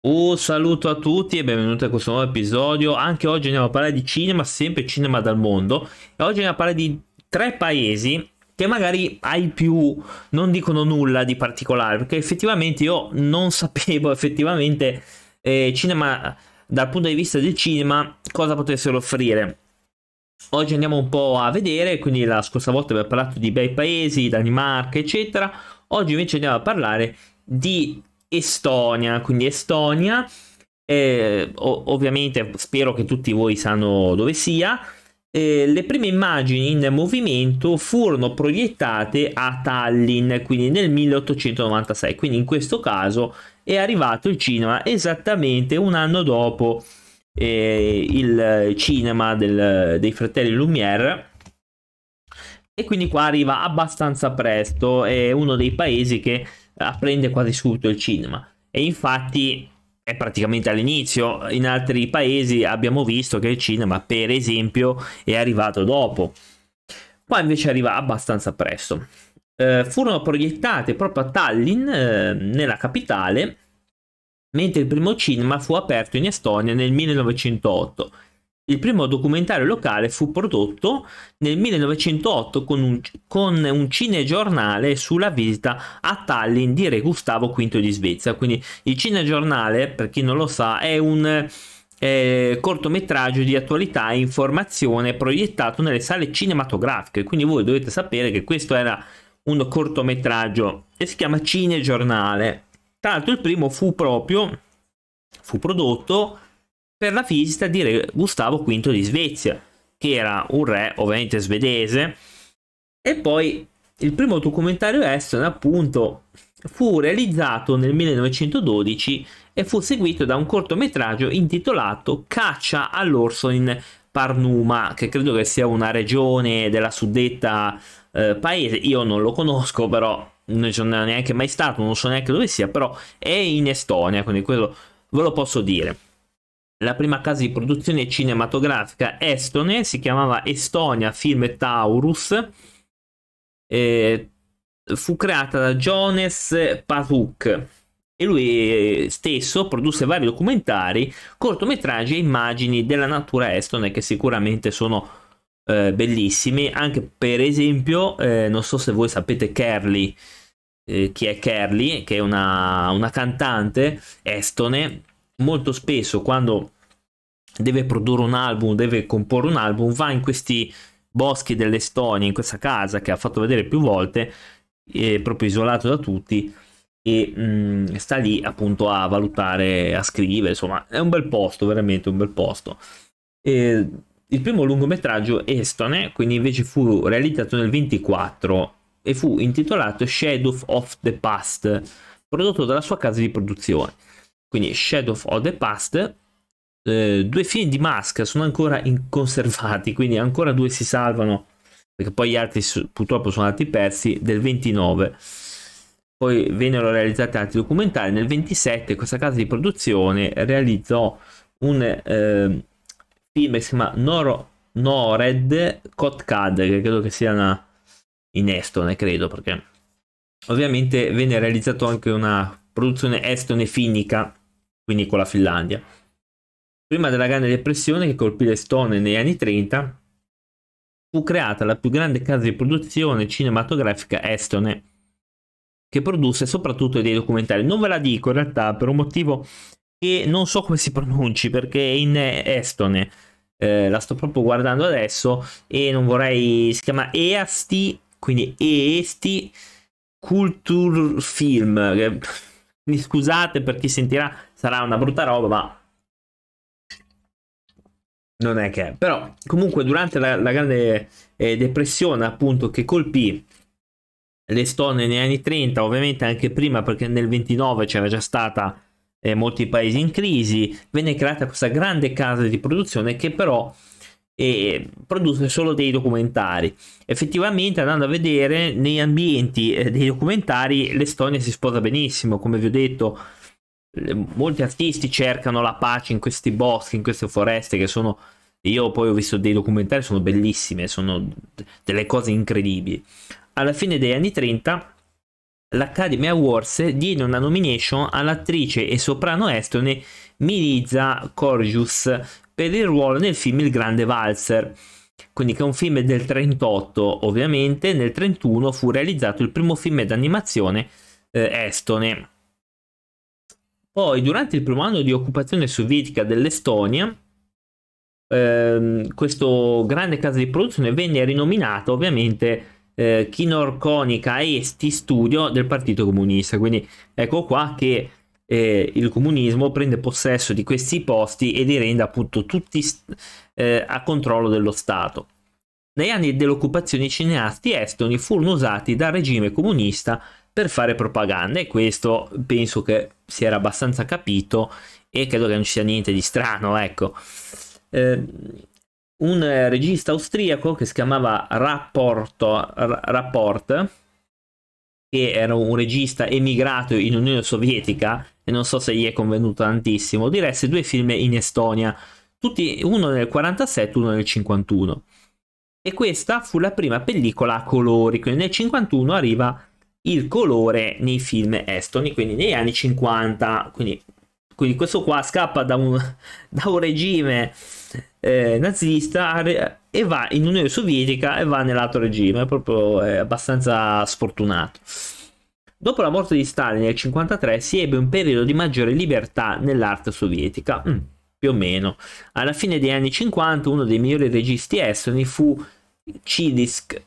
Un saluto a tutti e benvenuti a questo nuovo episodio. Anche oggi andiamo a parlare di cinema, sempre cinema dal mondo. E oggi andiamo a parlare di tre paesi che magari ai più non dicono nulla di particolare, perché effettivamente io non sapevo effettivamente eh, cinema dal punto di vista del cinema cosa potessero offrire. Oggi andiamo un po' a vedere, quindi la scorsa volta abbiamo parlato di bei paesi, Danimarca, eccetera. Oggi invece andiamo a parlare di Estonia, quindi Estonia, eh, ovviamente spero che tutti voi sanno dove sia. Eh, le prime immagini in movimento furono proiettate a Tallinn, quindi nel 1896, quindi in questo caso è arrivato il cinema esattamente un anno dopo eh, il cinema del, dei fratelli Lumière e quindi qua arriva abbastanza presto, è uno dei paesi che apprende quasi subito il cinema. E infatti è praticamente all'inizio. In altri paesi abbiamo visto che il cinema, per esempio, è arrivato dopo. Qua invece arriva abbastanza presto. Eh, furono proiettate proprio a Tallinn, eh, nella capitale, mentre il primo cinema fu aperto in Estonia nel 1908 il primo documentario locale fu prodotto nel 1908 con un, con un cinegiornale sulla visita a Tallinn di Re Gustavo V di Svezia. Quindi il cinegiornale, per chi non lo sa, è un eh, cortometraggio di attualità e informazione proiettato nelle sale cinematografiche. Quindi voi dovete sapere che questo era un cortometraggio e si chiama Cinegiornale. Tra l'altro il primo fu proprio fu prodotto per la visita di re Gustavo V di Svezia, che era un re ovviamente svedese. E poi il primo documentario estone, appunto, fu realizzato nel 1912 e fu seguito da un cortometraggio intitolato Caccia all'orso in Parnuma, che credo che sia una regione della suddetta eh, paese. Io non lo conosco, però non sono neanche mai stato, non so neanche dove sia, però è in Estonia, quindi quello ve lo posso dire. La prima casa di produzione cinematografica estone si chiamava Estonia Film Taurus. E fu creata da Jones Pazuk e lui stesso produsse vari documentari, cortometraggi e immagini della natura estone che sicuramente sono eh, bellissimi. Anche per esempio, eh, non so se voi sapete Kerly, eh, chi è Kerly, che è una, una cantante estone molto spesso quando deve produrre un album, deve comporre un album, va in questi boschi dell'Estonia, in questa casa che ha fatto vedere più volte, proprio isolato da tutti e mh, mm, sta lì appunto a valutare, a scrivere, insomma è un bel posto, veramente un bel posto. E il primo lungometraggio estone, quindi invece fu realizzato nel 24 e fu intitolato Shadow of the Past, prodotto dalla sua casa di produzione. Quindi Shadow of the Past, eh, due film di Musk sono ancora conservati, quindi ancora due si salvano, perché poi gli altri purtroppo sono andati persi, del 29. Poi vennero realizzati altri documentari. Nel 27 questa casa di produzione realizzò un eh, film che si chiama Noro, Nored Kotkad, che credo che sia una, in estone, credo, perché ovviamente venne realizzato anche una produzione estone finica, quindi con la Finlandia. Prima della Grande Depressione che colpì l'Estonia negli anni 30, fu creata la più grande casa di produzione cinematografica estone, che produsse soprattutto dei documentari. Non ve la dico in realtà per un motivo che non so come si pronunci, perché è in estone. Eh, la sto proprio guardando adesso e non vorrei... si chiama EASTI, quindi EASTI Kulturfilm mi scusate per chi sentirà, sarà una brutta roba, ma non è che... Però comunque durante la, la grande eh, depressione appunto che colpì l'Estonia negli anni 30, ovviamente anche prima perché nel 29 c'era già stata eh, molti paesi in crisi, venne creata questa grande casa di produzione che però e produce solo dei documentari. Effettivamente, andando a vedere negli ambienti eh, dei documentari, l'Estonia si sposa benissimo. Come vi ho detto, molti artisti cercano la pace in questi boschi, in queste foreste che sono. Io poi ho visto dei documentari, sono bellissime, sono delle cose incredibili. Alla fine degli anni 30 l'Academy Awards diede una nomination all'attrice e soprano estone Miliza Corgius per il ruolo nel film Il Grande Valzer. Quindi che è un film del 38 ovviamente, nel 31 fu realizzato il primo film d'animazione eh, estone. Poi durante il primo anno di occupazione sovietica dell'Estonia, ehm, questo grande casa di produzione venne rinominato ovviamente eh, Kinorkonica Esti Studio del Partito Comunista. Quindi ecco qua che eh, il comunismo prende possesso di questi posti e li rende appunto tutti eh, a controllo dello Stato. Negli anni dell'occupazione i cineasti estoni furono usati dal regime comunista per fare propaganda e questo penso che si era abbastanza capito e credo che non ci sia niente di strano, ecco. Eh, un regista austriaco che si chiamava Rapporto, Rapport, che era un regista emigrato in Unione Sovietica e non so se gli è convenuto tantissimo, diresse due film in Estonia, tutti uno nel 47 e uno nel 51. E questa fu la prima pellicola a colori, quindi nel 51 arriva il colore nei film estoni, quindi negli anni 50, quindi, quindi questo qua scappa da un, da un regime eh, nazista e va in Unione Sovietica e va nell'altro regime, proprio è abbastanza sfortunato. Dopo la morte di Stalin nel 1953 si ebbe un periodo di maggiore libertà nell'arte sovietica, mm, più o meno. Alla fine degli anni 50 uno dei migliori registi estoni fu Chidisk,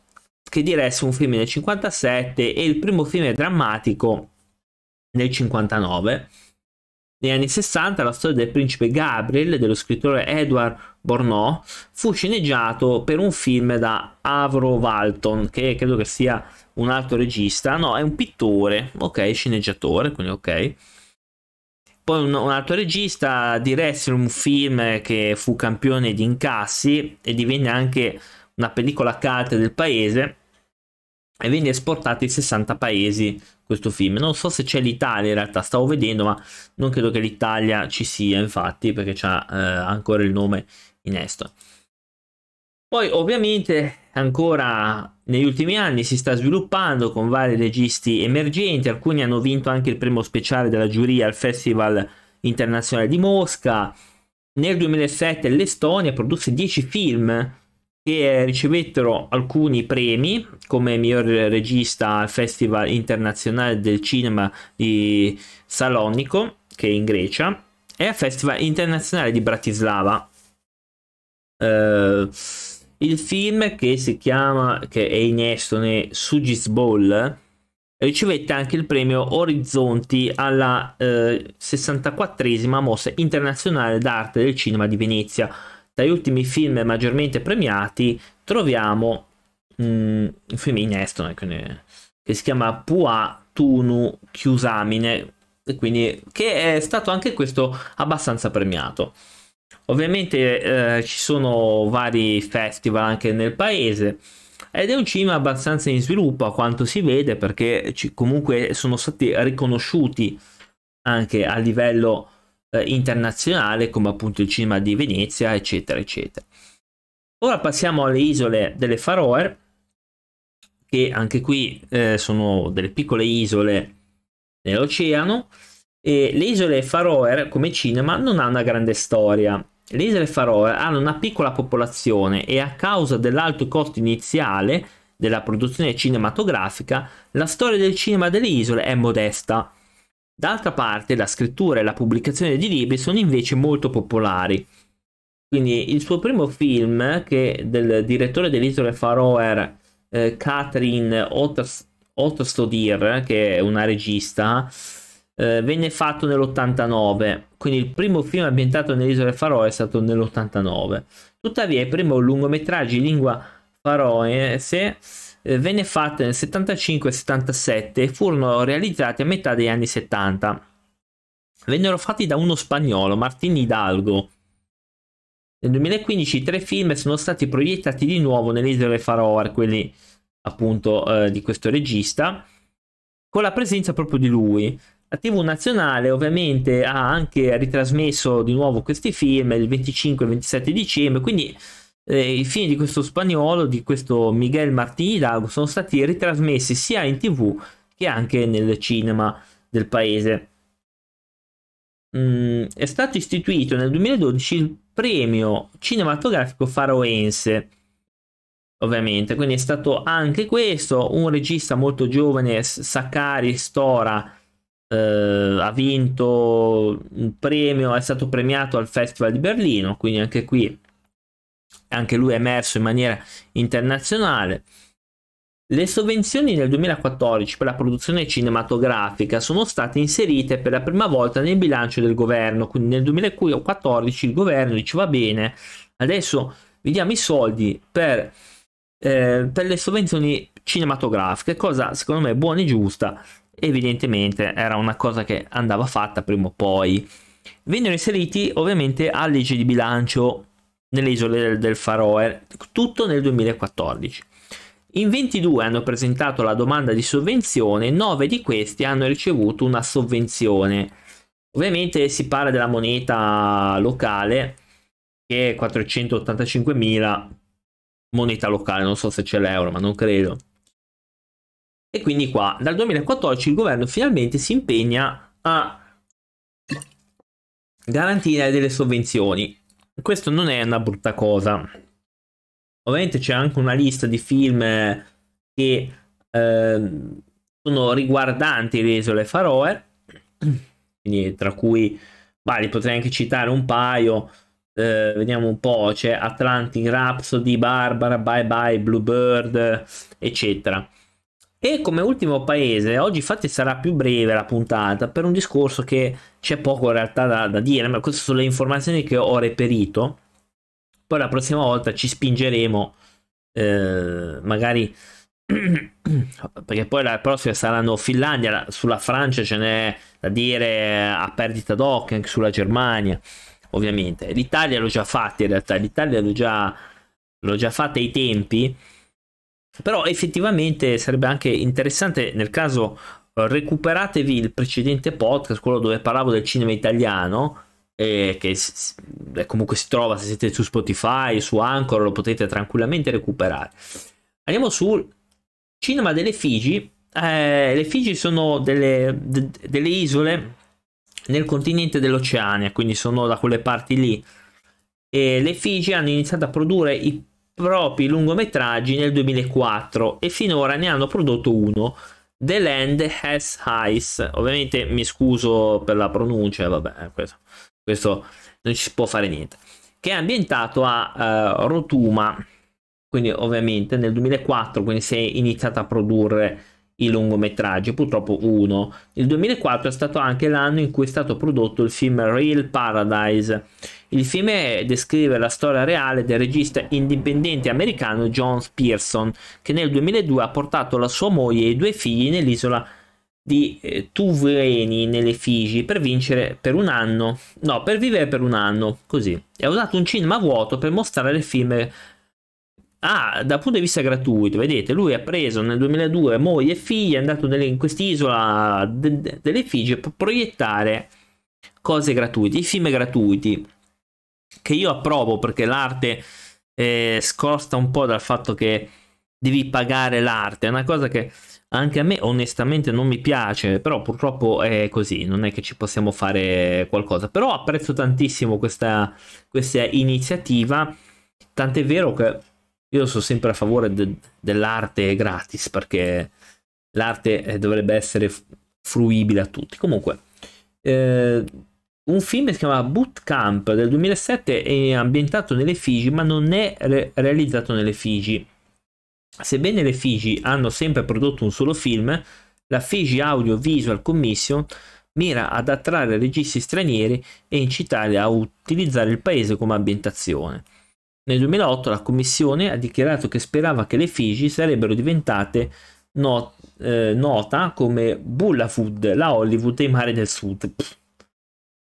che diresse un film nel 1957 e il primo film drammatico nel 1959. Negli anni 60 la storia del principe Gabriel dello scrittore Edward Bornò fu sceneggiato per un film da Avro Walton, che credo che sia un altro regista, no, è un pittore, ok, sceneggiatore, quindi ok. Poi un, un, altro regista diresse un film che fu campione di incassi e divenne anche una pellicola cult del paese e venne esportato in 60 paesi questo film. Non so se c'è l'Italia in realtà, stavo vedendo, ma non credo che l'Italia ci sia, infatti, perché c'ha eh, ancora il nome in estone. Poi ovviamente ancora negli ultimi anni si sta sviluppando con vari registi emergenti, alcuni hanno vinto anche il premio speciale della giuria al Festival internazionale di Mosca. Nel 2007 l'Estonia produsse 10 film che ricevettero alcuni premi come miglior regista al Festival internazionale del cinema di Salonico, che è in Grecia, e al Festival internazionale di Bratislava. Uh, il film che si chiama, che è in estone, Sugis Ball, ricevette anche il premio Orizzonti alla eh, 64esima mostra internazionale d'arte del cinema di Venezia. Tra gli ultimi film maggiormente premiati troviamo mm, un film in estone che si chiama Pua Tunu Chiusamine, quindi, che è stato anche questo abbastanza premiato. Ovviamente eh, ci sono vari festival anche nel paese ed è un cinema abbastanza in sviluppo a quanto si vede perché ci, comunque sono stati riconosciuti anche a livello eh, internazionale come appunto il cinema di Venezia eccetera eccetera. Ora passiamo alle isole delle Faroe che anche qui eh, sono delle piccole isole nell'oceano e le isole Faroe come cinema non ha una grande storia le isole Faroe hanno una piccola popolazione e a causa dell'alto costo iniziale della produzione cinematografica, la storia del cinema delle isole è modesta. D'altra parte, la scrittura e la pubblicazione di libri sono invece molto popolari. Quindi il suo primo film, che del direttore delle isole Faroe, eh, Catherine Otterstodir, che è una regista, eh, venne fatto nell'89, quindi il primo film ambientato nelle isole Faroe è stato nell'89. Tuttavia il primo lungometraggio in lingua faroese eh, venne fatto nel 75-77 e furono realizzati a metà degli anni 70. Vennero fatti da uno spagnolo, Martín Hidalgo. Nel 2015 i tre film sono stati proiettati di nuovo nelle isole Faroe, quelli appunto eh, di questo regista, con la presenza proprio di lui. La TV nazionale ovviamente ha anche ritrasmesso di nuovo questi film il 25 e 27 dicembre, quindi eh, i film di questo spagnolo, di questo Miguel Martín Hidalgo, sono stati ritrasmessi sia in TV che anche nel cinema del paese. Mm, è stato istituito nel 2012 il premio cinematografico faroense ovviamente quindi è stato anche questo un regista molto giovane Sakari Stora eh, ha vinto un premio è stato premiato al Festival di Berlino quindi anche qui anche lui è emerso in maniera internazionale. Le sovvenzioni nel 2014 per la produzione cinematografica sono state inserite per la prima volta nel bilancio del governo, quindi nel 2014 il governo dice va bene, adesso vi diamo i soldi per, eh, per le sovvenzioni cinematografiche, cosa secondo me buona e giusta, evidentemente era una cosa che andava fatta prima o poi. Vennero inseriti ovviamente a legge di bilancio nelle isole del, del Faroe, tutto nel 2014. In 22 hanno presentato la domanda di sovvenzione, 9 di questi hanno ricevuto una sovvenzione. Ovviamente si parla della moneta locale che è 485.000 moneta locale, non so se c'è l'euro, ma non credo. E quindi qua dal 2014 il governo finalmente si impegna a garantire delle sovvenzioni. Questo non è una brutta cosa Ovviamente c'è anche una lista di film che eh, sono riguardanti le isole Faroe, quindi tra cui beh, potrei anche citare un paio. Eh, vediamo un po', c'è Atlantic Rhapsody, Barbara, Bye Bye, Bluebird, eccetera. E come ultimo paese, oggi infatti sarà più breve la puntata per un discorso che c'è poco in realtà da, da dire, ma queste sono le informazioni che ho reperito. Poi la prossima volta ci spingeremo, eh, magari perché poi la prossima saranno Finlandia, sulla Francia ce n'è da dire a perdita d'occhio, anche sulla Germania, ovviamente. L'Italia l'ho già fatta in realtà, l'Italia l'ho già, l'ho già fatta ai tempi, però effettivamente sarebbe anche interessante nel caso recuperatevi il precedente podcast, quello dove parlavo del cinema italiano, eh, che eh, comunque si trova se siete su Spotify, su Anchor, lo potete tranquillamente recuperare. Andiamo sul cinema delle Figi. Eh, le Figi sono delle, de, delle isole nel continente dell'Oceania, quindi sono da quelle parti lì. E le Figi hanno iniziato a produrre i propri lungometraggi nel 2004 e finora ne hanno prodotto uno. The Land Has Eyes. Ovviamente mi scuso per la pronuncia, vabbè, questo questo non ci si può fare niente, che è ambientato a uh, Rotuma, quindi ovviamente nel 2004, quindi si è iniziato a produrre i lungometraggi, purtroppo uno. Il 2004 è stato anche l'anno in cui è stato prodotto il film Real Paradise. Il film descrive la storia reale del regista indipendente americano John Pearson, che nel 2002 ha portato la sua moglie e i due figli nell'isola di eh, Tuvreni nelle Figi per vincere per un anno, no, per vivere per un anno, così. E ha usato un cinema vuoto per mostrare il film. Ah, dal punto di vista gratuito, vedete, lui ha preso nel 2002 moglie e figli, è andato nelle, in quest'isola de, de, delle Figi per proiettare cose gratuite, i film gratuiti, che io approvo perché l'arte eh, scosta un po' dal fatto che devi pagare l'arte, è una cosa che anche a me onestamente non mi piace, però purtroppo è così, non è che ci possiamo fare qualcosa. Però apprezzo tantissimo questa, questa iniziativa, tant'è vero che io sono sempre a favore de- dell'arte gratis, perché l'arte eh, dovrebbe essere fruibile a tutti. Comunque, eh, un film si chiama Bootcamp del 2007 è ambientato nelle Figi, ma non è re- realizzato nelle Figi Sebbene le Figi hanno sempre prodotto un solo film, la Fiji Audio Visual Commission mira ad attrarre registi stranieri e incitarli a utilizzare il paese come ambientazione. Nel 2008 la commissione ha dichiarato che sperava che le Figi sarebbero diventate not, eh, nota come Bullafood, la Hollywood e i mari del sud.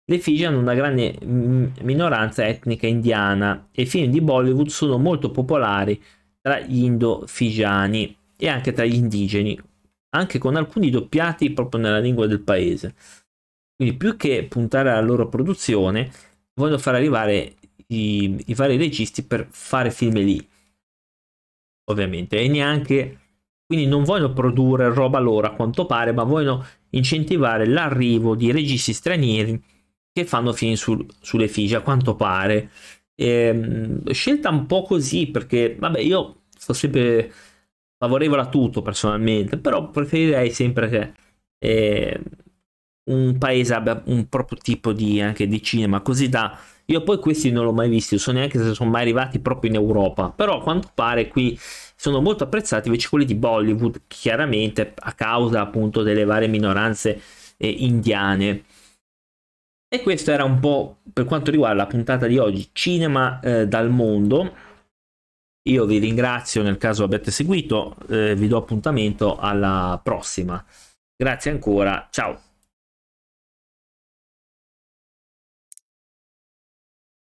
Le Figi hanno una grande minoranza etnica indiana e i film di Bollywood sono molto popolari tra gli indo-figiani e anche tra gli indigeni, anche con alcuni doppiati proprio nella lingua del paese. Quindi più che puntare alla loro produzione, vogliono far arrivare i, i vari registi per fare film lì, ovviamente, e neanche quindi non vogliono produrre roba loro a quanto pare, ma vogliono incentivare l'arrivo di registi stranieri che fanno film sul, sulle figlie a quanto pare. E, scelta un po' così perché, vabbè, io sto sempre favorevole a tutto personalmente, però preferirei sempre che eh, un paese abbia un proprio tipo di, anche di cinema, così da... Io poi questi non l'ho mai visti, non so neanche se sono mai arrivati proprio in Europa, però a quanto pare qui sono molto apprezzati invece quelli di Bollywood, chiaramente a causa appunto delle varie minoranze eh, indiane. E questo era un po' per quanto riguarda la puntata di oggi, cinema eh, dal mondo. Io vi ringrazio nel caso abbiate seguito, eh, vi do appuntamento alla prossima. Grazie ancora, ciao.